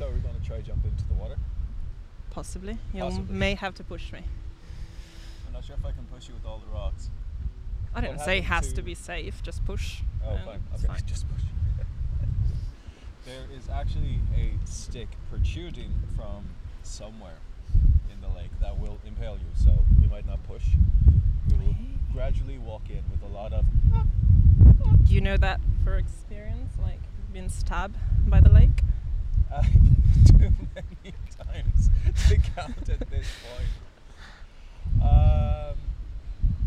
So we're going to try jump into the water. Possibly. You Possibly. may have to push me. I'm not sure if I can push you with all the rocks. I didn't What say has to to- be safe, just push. Oh, and fine. it's Okay, just push. there is actually a stick protruding from somewhere in the lake that will impale you, so we might not push. We will gradually walk in with a lot of. Do you know that for experience? Like, been stabbed by the lake? Uh, too many times to count at this point. Um,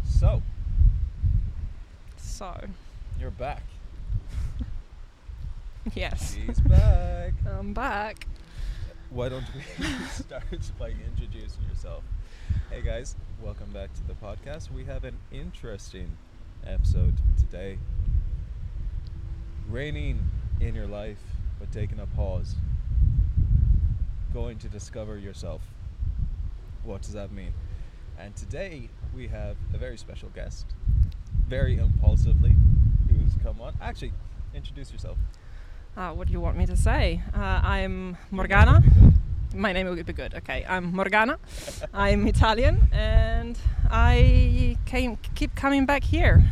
so, So, you're back. yes. She's back. I'm back. Why don't we start by introducing yourself? Hey guys, welcome back to the podcast. We have an interesting episode today. Raining in your life, but taking a pause. Going to discover yourself. What does that mean? And today we have a very special guest, very impulsively, who's come on. Actually, introduce yourself. Uh, what do you want me to say? Uh, I'm Morgana. would be good. My name would be good. Okay, I'm Morgana. I'm Italian, and I came keep coming back here.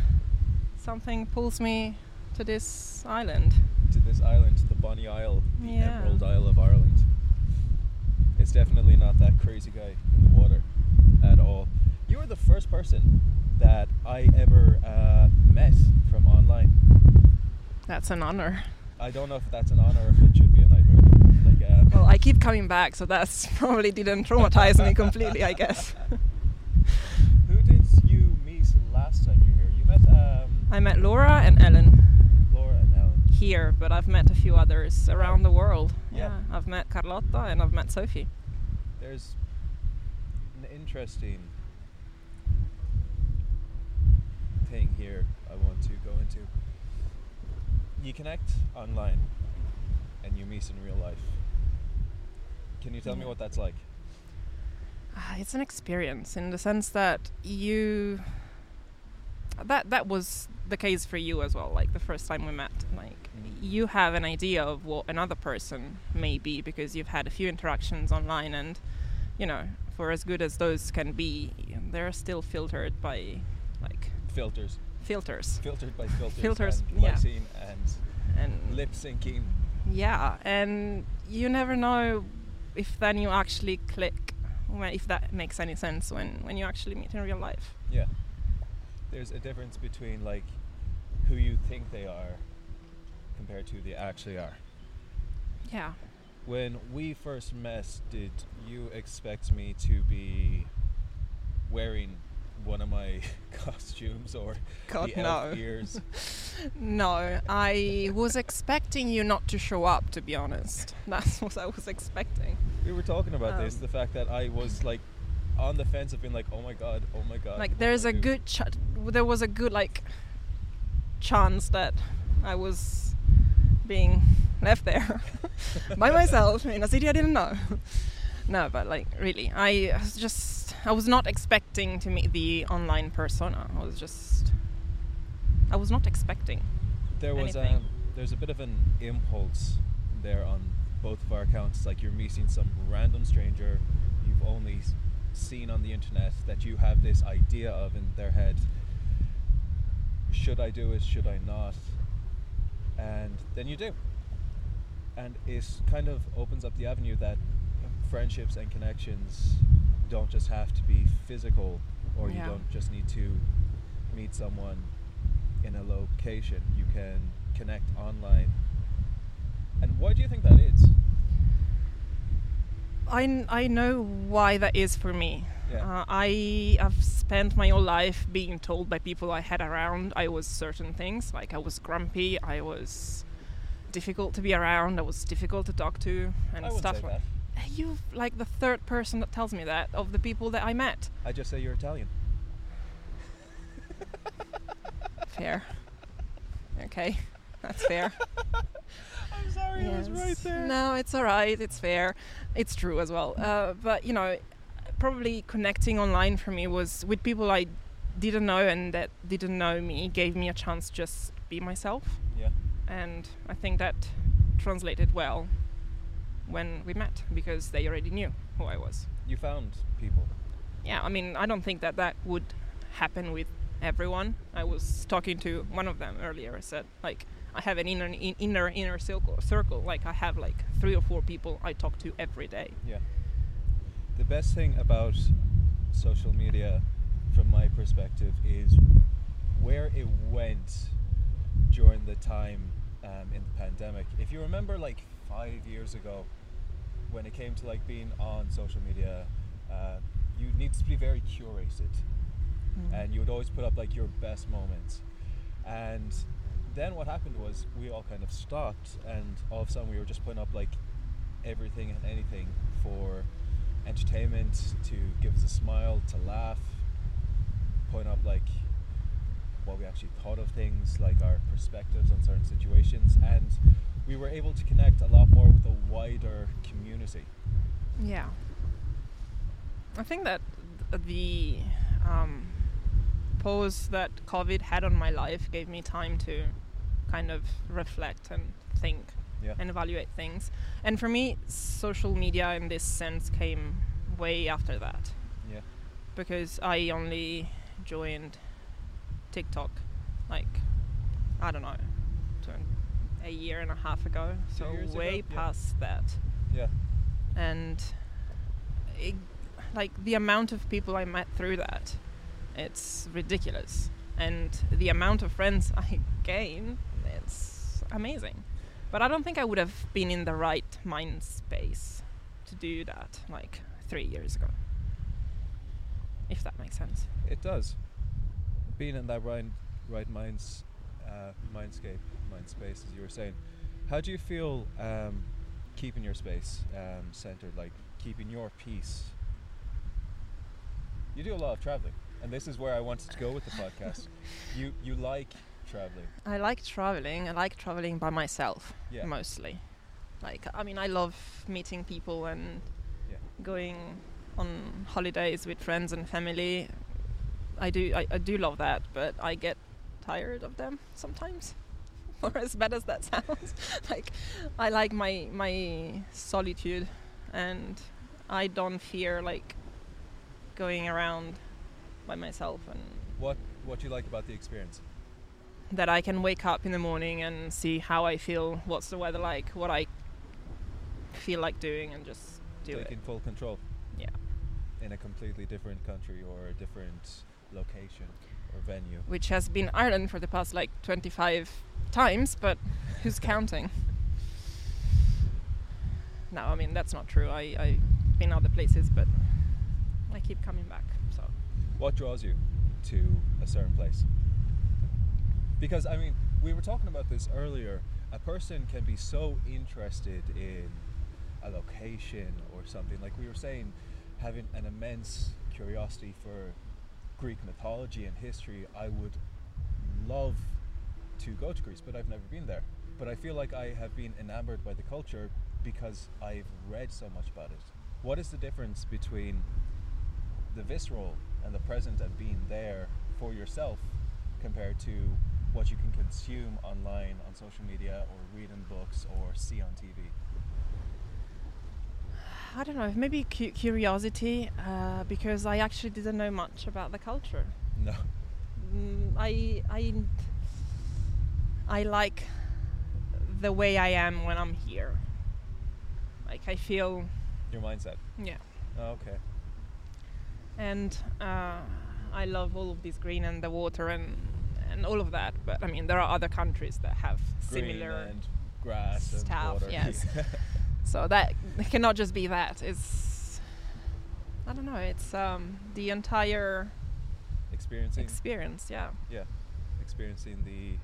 Something pulls me to this island. to this island, the Bonny Isle, the Yeah. Emerald Isle of Ireland. It's definitely not that crazy guy in the water at all. You were the first person that I ever uh, met from online. That's an honor. I don't know if that's an honor or if it should be a nightmare. Like, uh, Well, I keep coming back, so that's probably didn't traumatize me completely, I guess. who did you meet last time you were here? You met um, I met Laura and Ellen Laura and Ellen. Here, but I've met a few others around the world. Yeah. I've met Carlotta and I've met Sophie. There's an interesting thing here I want to go into. You connect online and you meet in real life. Can you tell me what that's like? Ah, It's an experience in the sense that you that that was the case for you as well like the first time we met like. You have an idea of what another person may be because you've had a few interactions online and you know for as good as those can be they're still filtered by like Filters. filters Filtered by filters. Filters, and yeah. and and lip syncing. yeah and you never know if then you actually click if that makes any sense when when you actually meet in real life Yeah. There's a difference between like who you think they are compared to who they actually are. yeah When we first met, did you expect me to be wearing one of my costumes or God, the elf no. ears? No, I was expecting you not to show up, to be honest. That's what I was expecting. We were talking about this, Um, the fact that I was like on the fence of being like, oh my god, oh my god. like there's a do?" good ch- there was a good like chance that I was being left there by myself in a city I didn't know. no, but like really, I was just I was not expecting to meet the online persona. I was just I was not expecting. there was anything. um, there's a bit of an impulse there on both of our accounts. It's like you're meeting some random stranger you've only seen on the internet that you have this idea of in their head. Should I do it? Should I not? And then you do. And it kind of opens up the avenue that friendships and connections don't just have to be physical or you don't just need to meet someone in a location. You can connect online. And why do you think that is? I, I know why that is for me. Yeah. Uh, I have spent my whole life being told by people I had around I was certain things. Like I was grumpy, I was difficult to be around, I was difficult to talk to, and I stuff like You like the third person that tells me that of the people that I met. I just say you're Italian. Fair. Okay, that's fair. I'm sorry, I was right there. No, it's all right. It's fair. It's true as well. Uh, but you know, probably connecting online for me was with people I didn't know and that didn't know me gave me a chance to just be myself, Yeah. and I think that translated well when we met because they already knew who I was. You found people. Yeah, I mean, I don't think that that would happen with everyone. I was talking to one of them earlier. I said, like, I have an inner inner inner circle. Circle. Like, I have like three or four people I talk to every day. Yeah. The best thing about social media, from my perspective, is where it went during the time um, in the pandemic. If you remember, like five years ago, when it came to like being on social media, uh, you need to be very curated, and you would always put up like your best moments. And then what happened was we all kind of stopped, and all of a sudden we were just putting up like everything and anything for entertainment, to give us a smile, to laugh, point up like what we actually thought of things, like our perspectives on certain situations, and we were able to connect a lot more with a wider community. Yeah. I think that the um, pause that COVID had on my life gave me time to kind of reflect and think Yeah. and evaluate things. And for me, social media in this sense came way after that Yeah. because I only joined TikTok like I don't know, a year and a half ago. Two So years ago, way yeah. past that Yeah. and it, like the amount of people I met through that, it's ridiculous. And the amount of friends I gain, it's amazing. But I don't think I would have been in the right mind space to do that like three years ago. If that makes sense. It does. Being in that right, right minds, uh, mindscape, mind space, as you were saying. How do you feel um, keeping your space um, centered, like keeping your peace? You do a lot of traveling, and this is where I wanted to go with the podcast. You you like traveling, I like traveling. I like traveling by myself Yeah. mostly. Like, I mean, I love meeting people and yeah, going on holidays with friends and family. I do I, I do love that, but I get tired of them sometimes. or as bad as that sounds. like I like my my solitude and I don't fear like going around by myself and What what do you like about the experience? That I can wake up in the morning and see how I feel, what's the weather like, what I feel like doing and just do Taking it. Taking full control Yeah. in a completely different country or a different location or venue. which has been Ireland for the past like 25 times, but who's counting? No, I mean that's not true. I I've been other places, but I keep coming back. So What draws you to a certain place? Because I mean, we were talking about this earlier. A person can be so interested in a location or something. Like we were saying, having an immense curiosity for Greek mythology and history, I would love to go to Greece, but I've never been there. But I feel like I have been enamored by the culture because I've read so much about it. What is the difference between the visceral and the present and being there for yourself compared to what you can consume online on social media or read in books or see on TV? I don't know, maybe cu- curiosity, uh, because I actually didn't know much about the culture. No. Mm, I, I, I like the way I am when I'm here. Like I feel, Your mindset. yeah, Oh, okay. and uh, I love all of this green and the water and and all of that. But I mean, there are other countries that have similar grass and stuff, water. yes. So that it cannot just be that. It's I don't know. It's um, the entire Experiencing. experience. Yeah. yeah. Experiencing the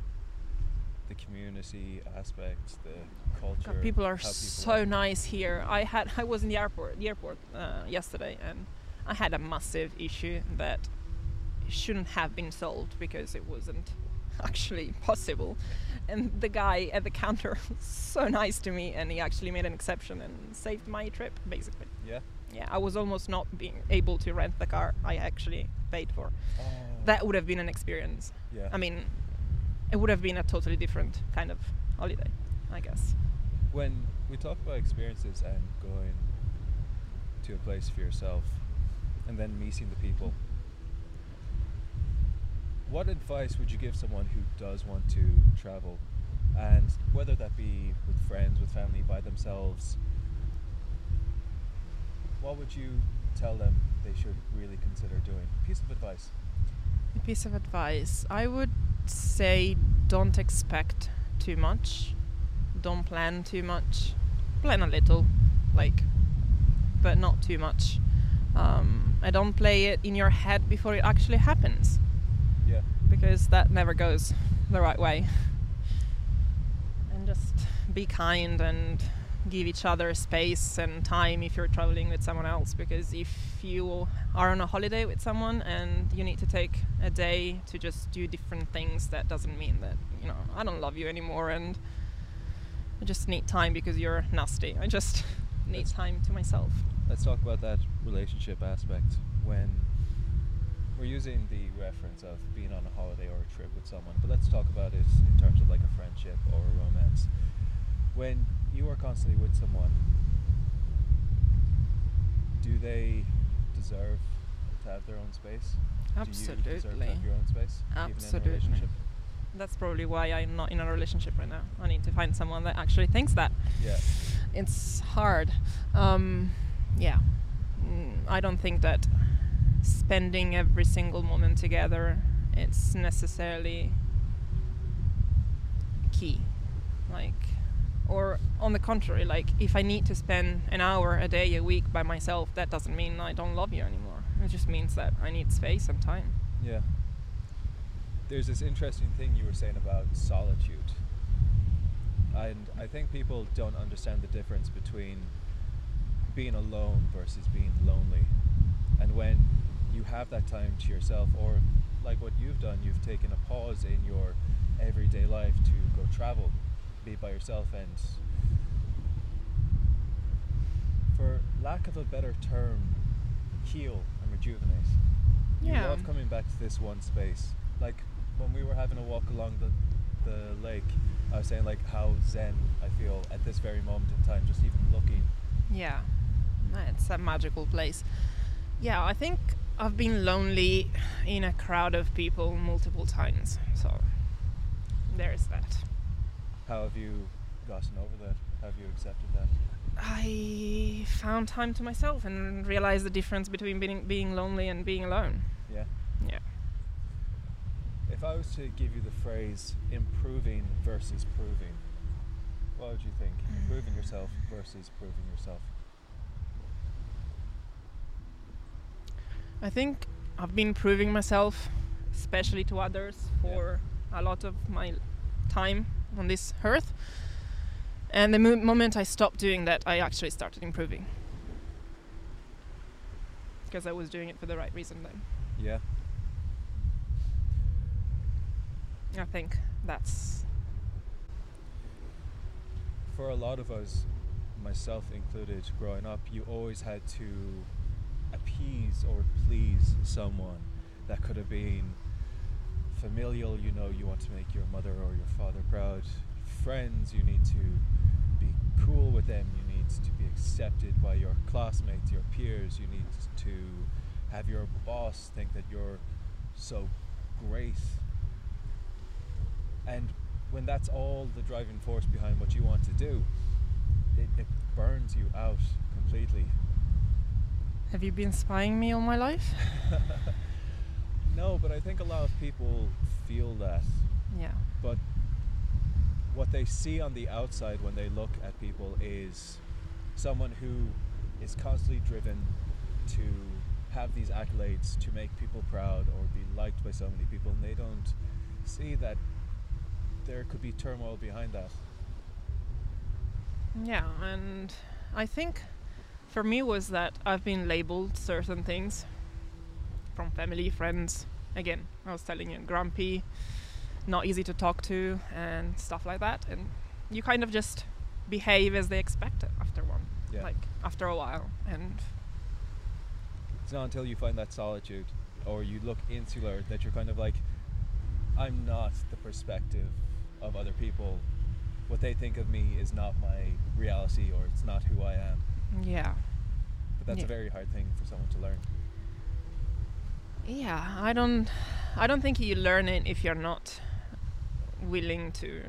the community aspect, the culture. God, people are how so are. nice here. I had I was in the airport, the airport uh, yesterday, and I had a massive issue that shouldn't have been solved because it wasn't actually possible. And the guy at the counter was so nice to me, and he actually made an exception and saved my trip, basically. Yeah. Yeah, I was almost not being able to rent the car I actually paid for. Oh. That would have been an experience. Yeah. I mean, it would have been a totally different kind of holiday, I guess. when we talk about experiences and going to a place for yourself and then meeting the people what advice would you give someone who does want to travel? And whether that be with friends with family by themselves what would you tell them they should really consider doing? Piece of advice. A piece of advice. I would say don't expect too much, don't plan too much, plan a little, like, but not too much. Um, I don't play it in your head before it actually happens because that never goes the right way. And just be kind and give each other space and time if you're traveling with someone else. Because if you are on a holiday with someone and you need to take a day to just do different things, that doesn't mean that, you know, I don't love you anymore and I just need time because you're nasty. I just need time to myself. let's talk about that relationship aspect when we're using the reference of being on a holiday or a trip with someone but let's talk about it in terms of like a friendship or a romance when you are constantly with someone do they deserve to have their own space do you deserve to Absolutely. have your own space even in a Absolutely. relationship That's probably why I'm not in a relationship right now. I need to find someone that actually thinks that. yeah It's hard. Um, yeah. Mm, I don't think that spending every single moment together it's necessarily key. Like or on the contrary, like if I need to spend an hour a day a week by myself, that doesn't mean I don't love you anymore. It just means that I need space and time. Yeah. There's this interesting thing you were saying about solitude. And I think people don't understand the difference between being alone versus being lonely. And when you have that time to yourself, or like what you've done, you've taken a pause in your everyday life to go travel, be by yourself, and for lack of a better term, heal and rejuvenate. You Yeah. love coming back to this one space. Like when we were having a walk along the the lake, I was saying like how zen I feel at this very moment in time, just even looking. Yeah, it's a magical place. Yeah, I think I've been lonely in a crowd of people multiple times. So there's that. How have you gotten over that? Have you accepted that? I found time to myself and realized the difference between being being lonely and being alone. Yeah. Yeah. If I was to give you the phrase improving versus proving, what would you think? Hmm. Improving yourself versus proving yourself. I think I've been proving myself, especially to others, Yeah. for a lot of my time on this earth. And the mo- moment I stopped doing that, I actually started improving. Because I was doing it for the right reason then. Yeah. I think that's For a lot of us, myself included, growing up, you always had to appease or please someone. That could have been familial, you know, you want to make your mother or your father proud. Friends, you need to be cool with them, you need to be accepted by your classmates, your peers, you need to have your boss think that you're so great. And when that's all the driving force behind what you want to do, it, it burns you out completely. Have you been spying me all my life? No, but I think a lot of people feel that. yeah. But what they see on the outside when they look at people is someone who is constantly driven to have these accolades to make people proud or be liked by so many people, and they don't see that there could be turmoil behind that. Yeah, and I think for me was that I've been labeled certain things from family, friends. Again, I was telling you, grumpy, not easy to talk to, and stuff like that. And you kind of just behave as they expect it after one, Yeah. like after a while. And It's not until you find that solitude or you look insular that you're kind of like, I'm not the perspective of other people. What they think of me is not my reality or it's not who I am. Yeah, But that's Yeah. a very hard thing for someone to learn. yeah, I don't, I don't think you learn it if you're not willing to,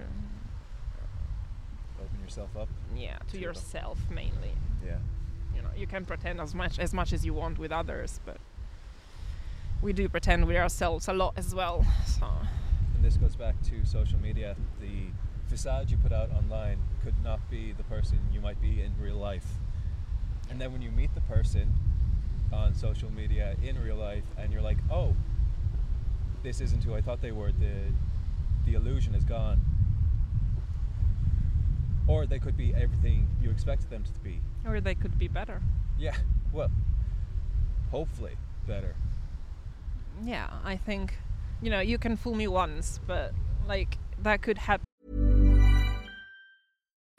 Open yourself up. yeah, to To- yourself mainly. Yeah. you know you can pretend as much as much as you want with others but we do pretend with ourselves a lot as well so And this goes back to social media. The facade you put out online could not be the person you might be in real life. And then when you meet the person on social media in real life and you're like, oh, this isn't who I thought they were, the the illusion is gone. Or they could be everything you expected them to be. or they could be better Yeah, well, hopefully better. yeah i think you know you can fool me once but like that could happen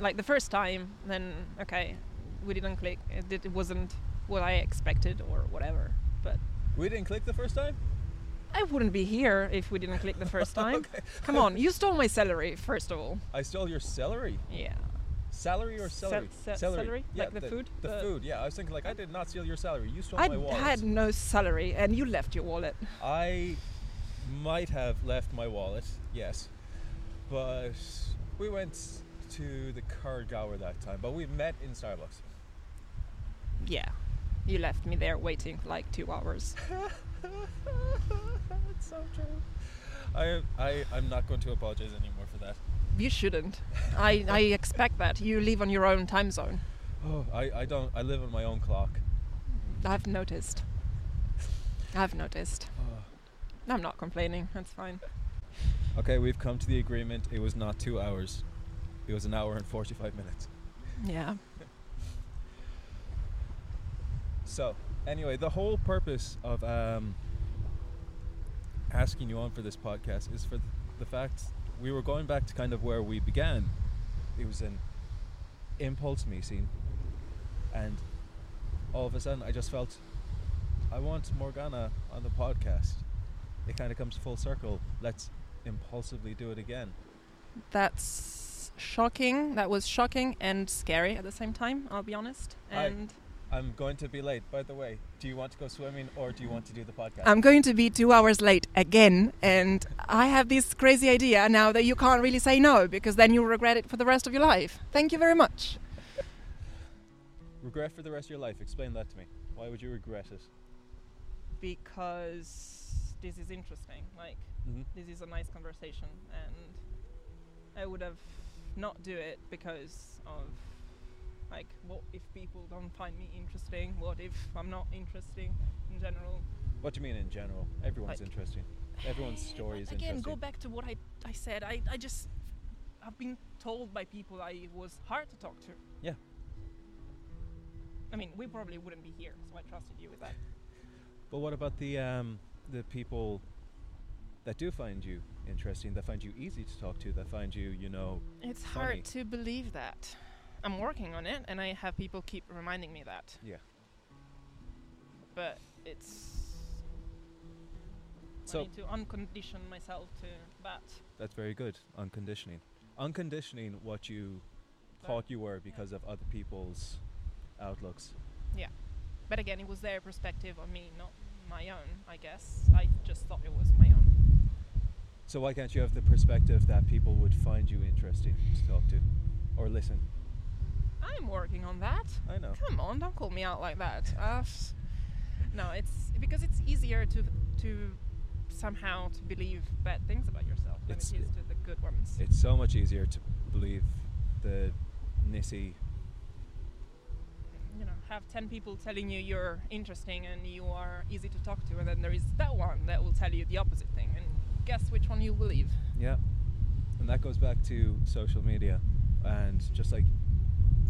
like the first time then okay we didn't click it, it wasn't what i expected or whatever but We didn't click the first time? i wouldn't be here if we didn't click the first time Okay. come on you stole my salary first of all I stole your celery. yeah Salary or Cel- celery? ce- celery? Yeah, Like the food? The, The- food, yeah. I was thinking, like, I did not steal your salary. You stole I my wallet. I had no salary, and you left your wallet. I might have left my wallet, yes. But we went to the Cargower that time, but we met in Starbucks. Yeah, you left me there waiting like two hours. it's so true. I, I, I'm not going to apologize anymore for that. You shouldn't. I, I expect that. You live on your own time zone. Oh, I, I don't. I live on my own clock. I've noticed. I've noticed. Oh. I'm not complaining. That's fine. Okay, we've come to the agreement. It was not two hours. It was an hour and 45 minutes. Yeah. So, anyway, the whole purpose of um, asking you on for this podcast is for th- the fact we were going back to kind of where we began. It was an impulse meeting, and all of a sudden, I just felt I want Morgana on the podcast. It kind of comes full circle. Let's impulsively do it again. That's shocking. That was shocking and scary at the same time. I'll be honest. I- And I'm going to be late, by the way. Do you want to go swimming or do you want to do the podcast? I'm going to be two hours late again. And I have this crazy idea now that you can't really say no because then you'll regret it for the rest of your life. Thank you very much. Regret for the rest of your life. Explain that to me. Why would you regret it? Because this is interesting. Like Mm-hmm. this is a nice conversation and I would have not do it because of like what if people don't find me interesting? What if I'm not interesting in general? What do you mean in general? Everyone's Like- interesting. Everyone's story is again, go back to what I, I said. I, I just I've been told by people I was hard to talk to. Yeah. I mean, we probably wouldn't be here, so I trusted you with that. But what about the um, the people that do find you interesting, They find you easy to talk to, They find you, you know, It's Funny. hard to believe that. I'm working on it, and I have people keep reminding me that. yeah. But it's So I need to uncondition myself to that. that's very good. Unconditioning, unconditioning what you thought you were because of other people's outlooks. Yeah, but again, it was their perspective on me, not my own. I guess I just thought it was my own. So why can't you have the perspective that people would find you interesting to talk to, or listen? I'm working on that. I know. Come on, don't call me out like that. Uh, no, it's because it's easier to to somehow to believe bad things about yourself than It's- it is to the good ones. It's so much easier to believe the nissy. you know, have ten people telling you you're interesting and you are easy to talk to, and then there is that one that will tell you the opposite thing, and guess which one you believe. Yeah. And that goes back to social media and just like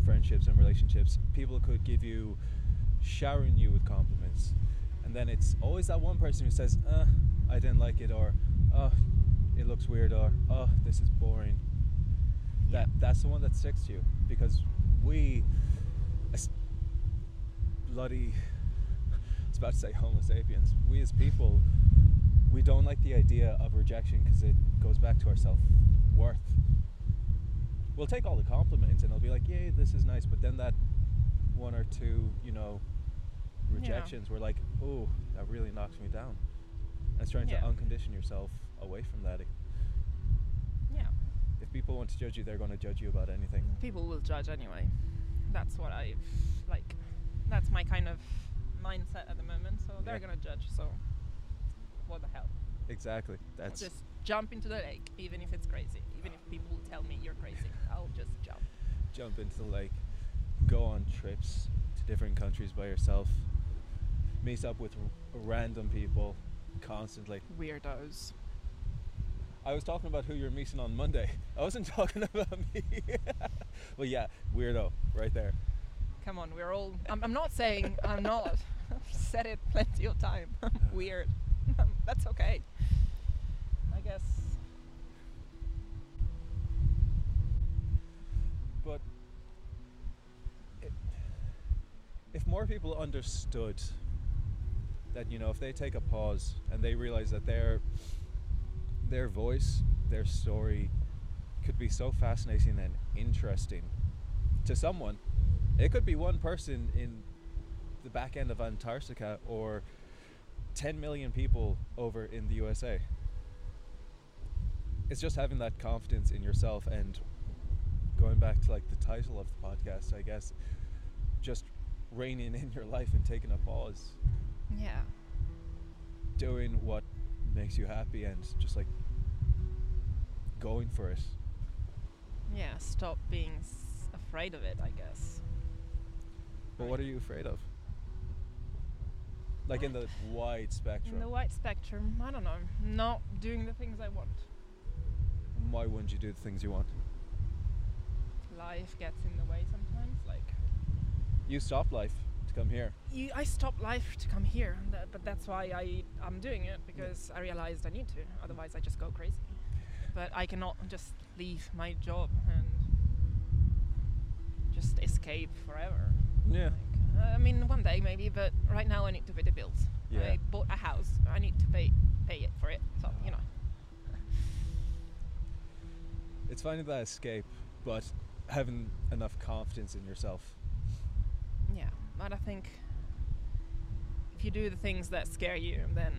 friendships and relationships. People could give you, showering you with compliments. And then it's always that one person who says, uh, I didn't like it, or, oh, it looks weird, or, oh, this is boring. That That's the one that sticks to you because we, as bloody, I was about to say Homo sapiens, we as people, we don't like the idea of rejection because it goes back to our self worth. We'll take all the compliments and it'll be like, yay, this is nice. But then that one or two, you know, Yeah. rejections, we're like, oh, that really knocks me down. And it's trying Yeah. to uncondition yourself away from that. Yeah, If people want to judge you, they're going to judge you about anything. people will judge anyway. That's what I like. That's my kind of mindset at the moment. So they're Yeah. gonna judge. So what the hell? Exactly. That's just jump into the lake, even if it's crazy. Even if people tell me you're crazy, I'll just jump. jump into the lake, go on trips to different countries by yourself, meet up with r- random people constantly. Weirdos. I was talking about who you're meeting on Monday. I wasn't talking about me. well, yeah, weirdo, right there. Come on, we're all. I'm, I'm not saying I'm not. I've said it plenty of time. I'm weird. That's okay. I guess. But i if more people understood that, you know, if they take a pause and they realize that their their voice, their story could be so fascinating and interesting to someone. It could be one person in the back end of Antarctica or 10 million people over in the USA. It's just having that confidence in yourself and going back to like the title of the podcast, I guess, just reining in your life and taking a pause, Yeah. doing what makes you happy and just like going for it. Yeah. Stop being s- afraid of it. I guess. But what are you afraid of? Like in the wide spectrum. In the wide spectrum, I don't know. Not doing the things I want. Why wouldn't you do the things you want? Life gets in the way sometimes. Like You stopped life to come here. you, I stopped life to come here, but that's why I I'm doing it because I realized I need to. Otherwise, I just go crazy. but I cannot just leave my job and just escape forever. Yeah. Like, I mean, one day maybe, but right now I need to pay the bills. Yeah. I bought a house. I need to pay pay it for it. So you know. It's finding that escape, but having enough confidence in yourself. Yeah, but I think if you do the things that scare you, then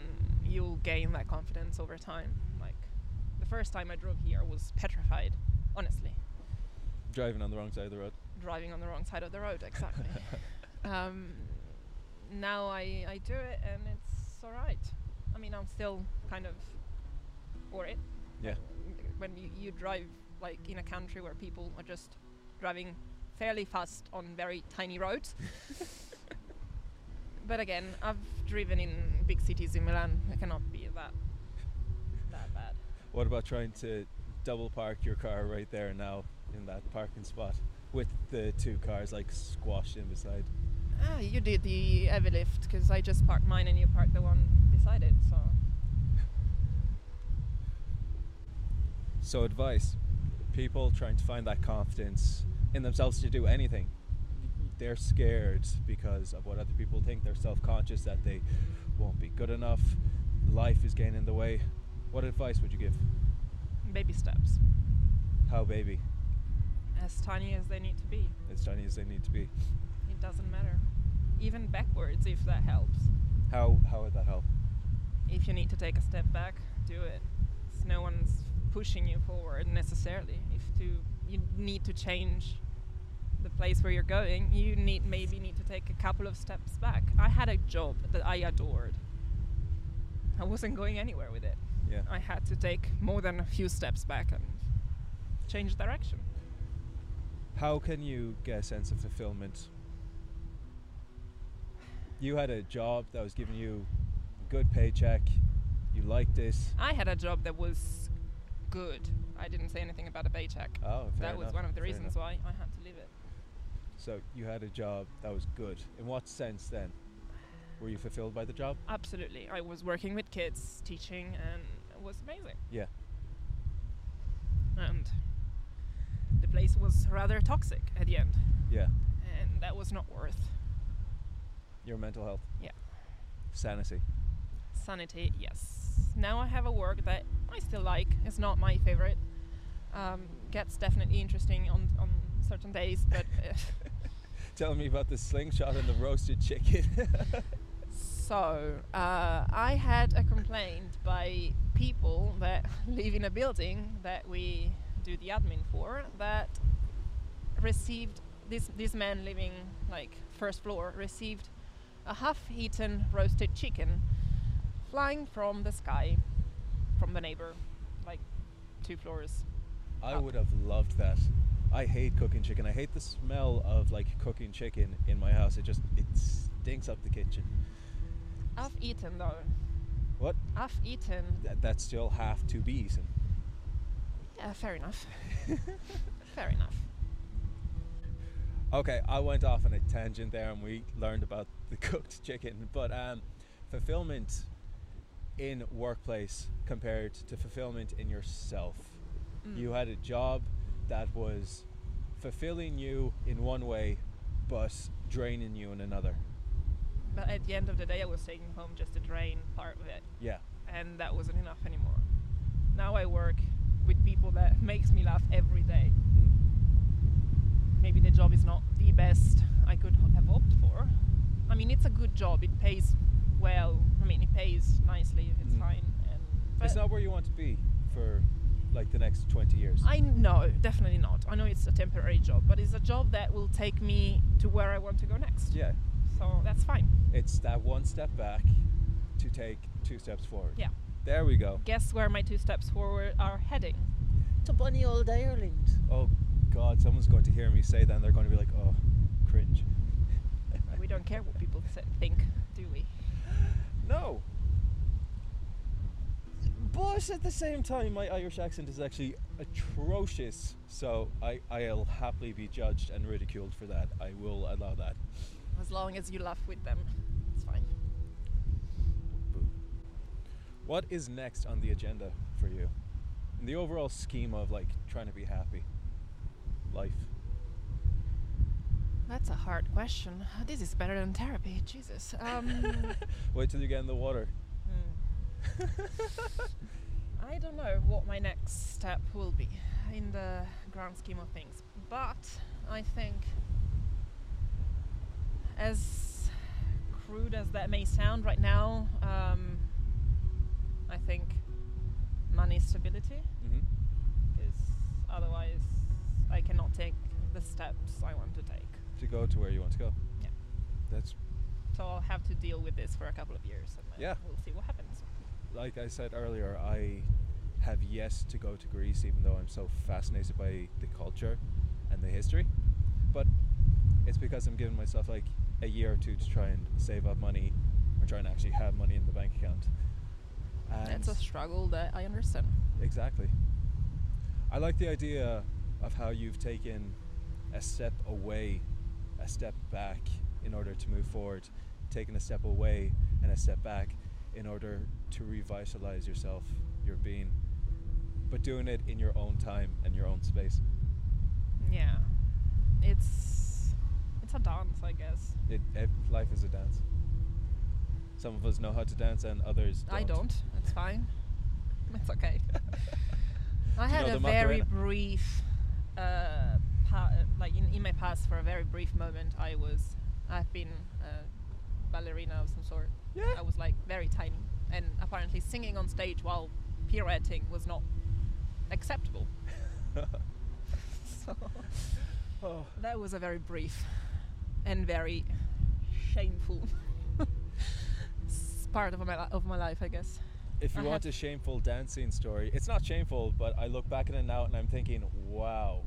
you'll gain that confidence over time. Like the first time I drove here, I was petrified, honestly, Driving on the wrong side of the road. driving on the wrong side of the road. Exactly. um, now I I do it and it's all right. I mean, I'm still kind of for it. Yeah. When you, you drive like in a country where people are just driving fairly fast on very tiny roads. but again, I've driven in big cities in Milan. It cannot be that that bad. What about trying to double park your car right there now in that parking spot with the two cars like squashed in beside? Ah, you did the heavy lift because I just parked mine and you parked the one beside it. So So, advice people trying to find that confidence in themselves to do anything. They're scared because of what other people think. They're self conscious that they won't be good enough. Life is getting in the way. What advice would you give? baby steps, How, baby? as tiny as they need to be. As tiny as they need to be. It doesn't matter. Even backwards, if that helps. How, how would that help? If you need to take a step back, do it. It's no one's pushing you forward necessarily. If to you need to change the place where you're going, you need maybe need to take a couple of steps back. I had a job that I adored. I wasn't going anywhere with it. Yeah. I had to take more than a few steps back and change direction. How can you get a sense of fulfillment? You had a job that was giving you a good paycheck. You liked it. I had a job that was good. I didn't say anything about a paycheck. Oh, fair that was enough, one of the reasons enough. why I had to leave it. So you had a job that was good. In what sense then? Were you fulfilled by the job? Absolutely. I was working with kids, teaching, and it was amazing. Yeah. And the place was rather toxic at the end, Yeah. and that was not worth Your mental health. Yeah. Sanity. sanity. Yes. Now I have a work that I still like. It's not my favorite. Um, gets definitely interesting on on certain days, but. Uh, Tell me about the slingshot and the roasted chicken. So, uh, I had a complaint by people that live in a building that we do the admin for that received this this man living like first floor received a half-eaten roasted chicken flying from the sky from the neighbor like two floors I Up. would have loved that. I hate cooking chicken. I hate the smell of like cooking chicken in my house. It just it stinks up the kitchen. I've eaten though What? I've eaten That, that still have to be eaten. yeah fair enough fair enough Okay, I went off on a tangent there and we learned about the cooked chicken, but um, fulfillment in workplace compared to fulfillment in yourself. Mm. You had a job that was fulfilling you in one way, but draining you in another. but at the end of the day I was taking home just the drain part of it Yeah, and that wasn't enough anymore. Now I work with people that makes me laugh every day. Maybe the job is not the best I could have opted for. I mean, it's a good job. It pays well. I mean, it pays nicely. It's Mm. fine. And it's not where you want to be for like the next 20 years. I know, definitely not. I know it's a temporary job, but it's a job that will take me to where I want to go next. yeah, So that's fine. it's that one step back to take two steps forward. Yeah. There we go. Guess where my two steps forward are heading? To bunny old Ireland. Oh God, someone's going to hear me say that and they're going to be like, oh, cringe. Don't care what people think, do we? No. But at the same time, my Irish accent is actually atrocious, so I, I'll happily be judged and ridiculed for that. I will allow that. As long as you laugh with them, it's fine. What is next on the agenda for you? in the overall scheme of like trying to be happy, life. That's a hard question. This is better than therapy. Jesus. Um, Wait till you get in the water. hmm. I don't know what my next step will be in the grand scheme of things, but I think, as crude as that may sound right now, um, I think money stability, Mm-hmm. otherwise I cannot take the steps I want to take. To go to where you want to go. Yeah. That's So I'll have to deal with this for a couple of years, and then Yeah. we'll see what happens. like I said earlier. I have yes to go to Greece, even though I'm so fascinated by the culture and the history. But it's because I'm giving myself like a year or two to try and save up money, or try and actually have money in the bank account. And That's a struggle that I understand. Exactly. I like the idea of how you've taken a step away, a step back in order to move forward, taking a step away and a step back in order to revitalize yourself, your being, but doing it in your own time and your own space. Yeah, it's it's a dance, I guess. It, it life is a dance. Some of us know how to dance and others don't. I don't. It's fine. It's okay. I had a very brief, uh, Uh, like in, in my past, for a very brief moment, I was, I've been a ballerina of some sort. Yeah. I was like very tiny, and apparently singing on stage while pirouetting was not acceptable. so Oh. that was a very brief and very shameful part of my li- of my life, I guess. If you I want a shameful dancing story, it's not shameful, but I look back at it now and I'm thinking, wow,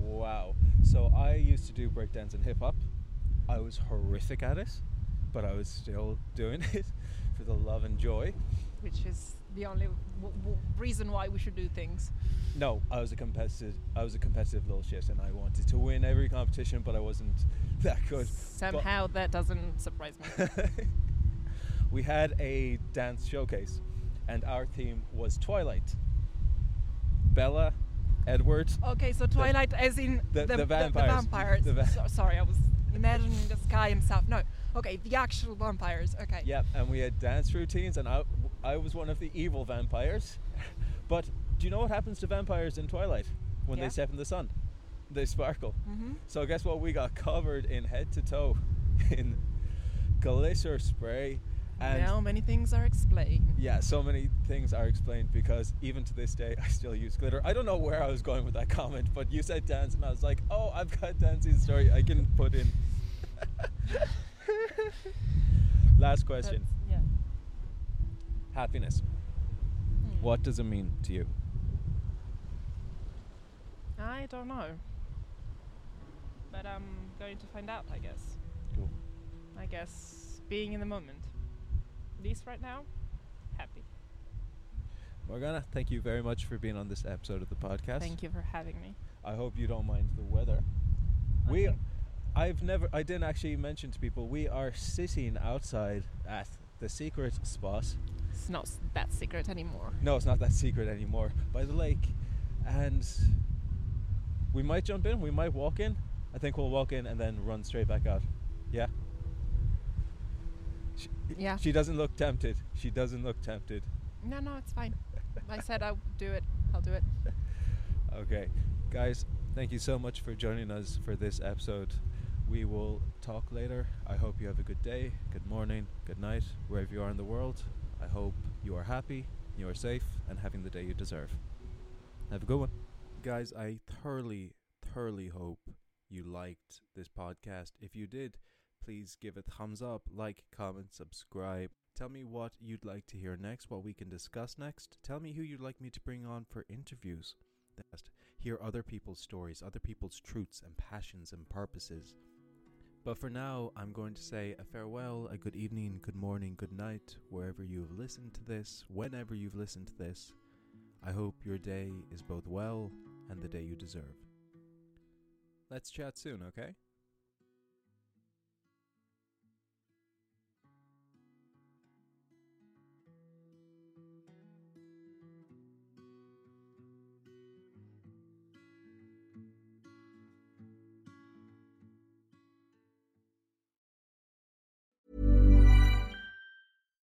wow. So I used to do breakdance and hip hop. I was horrific at it, but I was still doing it for the love and joy. which is the only w- w- reason why we should do things. No, I was a competitive. I was a competitive little shit, and I wanted to win every competition, but I wasn't that good. But- Somehow that doesn't surprise me. we had a dance showcase, and our theme was Twilight. Bella, Edward, okay, so Twilight, as in the- the, the vampires. vampires. The va- So- sorry, I was imagining the sky himself. No, okay, the actual vampires. Okay. Yep, and we had dance routines, and I, I was one of the evil vampires. But do you know what happens to vampires in Twilight when Yeah. they step in the sun? They sparkle. hmm So guess what? We got covered in head to toe in glitter spray, and now many things are explained. yeah, so many things are explained because even to this day I still use glitter. I don't know where I was going with that comment, but you said dance, and I was like, oh, I've got a dancing story I can put in. Last question. That's- yeah. Happiness. Hmm. What does it mean to you? I don't know. But I'm going to find out, I guess. Cool. I guess being in the moment. Least right now, happy. Morgana, thank you very much for being on this episode of the podcast. Thank you for having me. I hope you don't mind the weather. I we I've never I didn't actually mention to people we are sitting outside at the secret spot. It's not that secret anymore. No, it's not that secret anymore. By the lake and we might jump in, we might walk in. I think we'll walk in and then run straight back out. Yeah. She, doesn't look tempted. She doesn't look tempted. No, no, it's fine. I said I'll do it. I'll do it. Okay. Guys, thank you so much for joining us for this episode. We will talk later. I hope you have a good day, good morning, good night, wherever you are in the world. I hope you are happy, you are safe, and having the day you deserve. Have a good one. Guys, I thoroughly, thoroughly hope you liked this podcast. If you did, please give a thumbs up, like, comment, subscribe. Tell me what you'd like to hear next, what we can discuss next. Tell me who you'd like me to bring on for interviews. Hear other people's stories, other people's truths and passions and purposes. But for now, I'm going to say a farewell, a good evening, good morning, good night, wherever you've listened to this, whenever you've listened to this. I hope your day is both well and the day you deserve. Let's chat soon, okay?